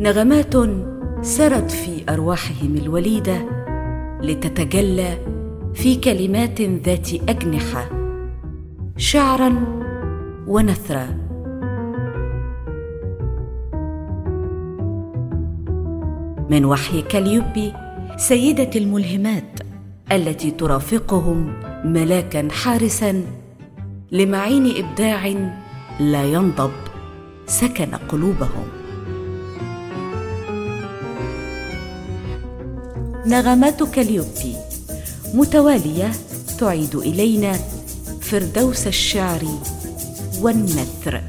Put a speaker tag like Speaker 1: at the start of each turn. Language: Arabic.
Speaker 1: نغمات سرت في أرواحهم الوليدة لتتجلى في كلمات ذات أجنحة شعرا ونثرا. من وحي كاليوبي سيدة الملهمات التي ترافقهم ملاكا حارسا لمعين إبداع لا ينضب سكن قلوبهم. نغمات كاليوبي متوالية تعيد إلينا فردوس الشعر والنثر